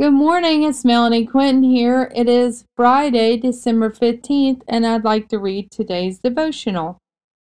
Good morning, it's Melanie Quinton here. It is Friday, December 15th, and I'd like to read today's devotional.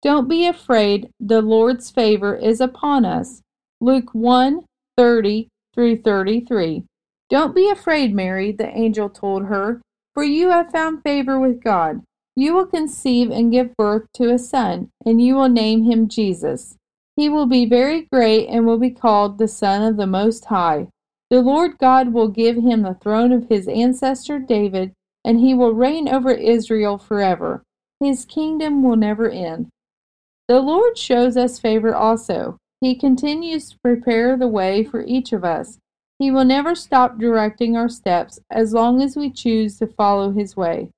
Don't be afraid, the Lord's favor is upon us. Luke 1 30 through 33. Don't be afraid, Mary, the angel told her, for you have found favor with God. You will conceive and give birth to a son, and you will name him Jesus. He will be very great and will be called the Son of the Most High. The Lord God will give him the throne of his ancestor David, and he will reign over Israel forever. His kingdom will never end. The Lord shows us favor also. He continues to prepare the way for each of us. He will never stop directing our steps as long as we choose to follow his way.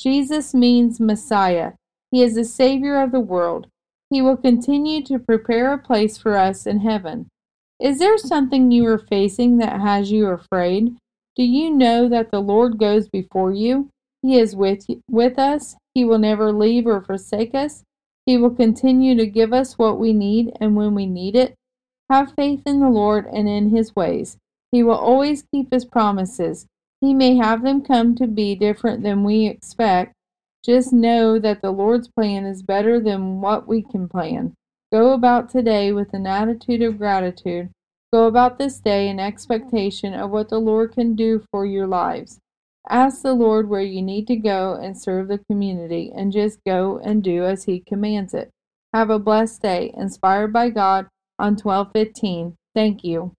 Jesus means Messiah. He is the Savior of the world. He will continue to prepare a place for us in heaven. Is there something you are facing that has you afraid? Do you know that the Lord goes before you? He is with, with us. He will never leave or forsake us. He will continue to give us what we need and when we need it. Have faith in the Lord and in His ways. He will always keep His promises. He may have them come to be different than we expect. Just know that the Lord's plan is better than what we can plan. Go about today with an attitude of gratitude. Go about this day in expectation of what the Lord can do for your lives. Ask the Lord where you need to go and serve the community, and just go and do as He commands it. Have a blessed day, inspired by God on 1215. Thank you.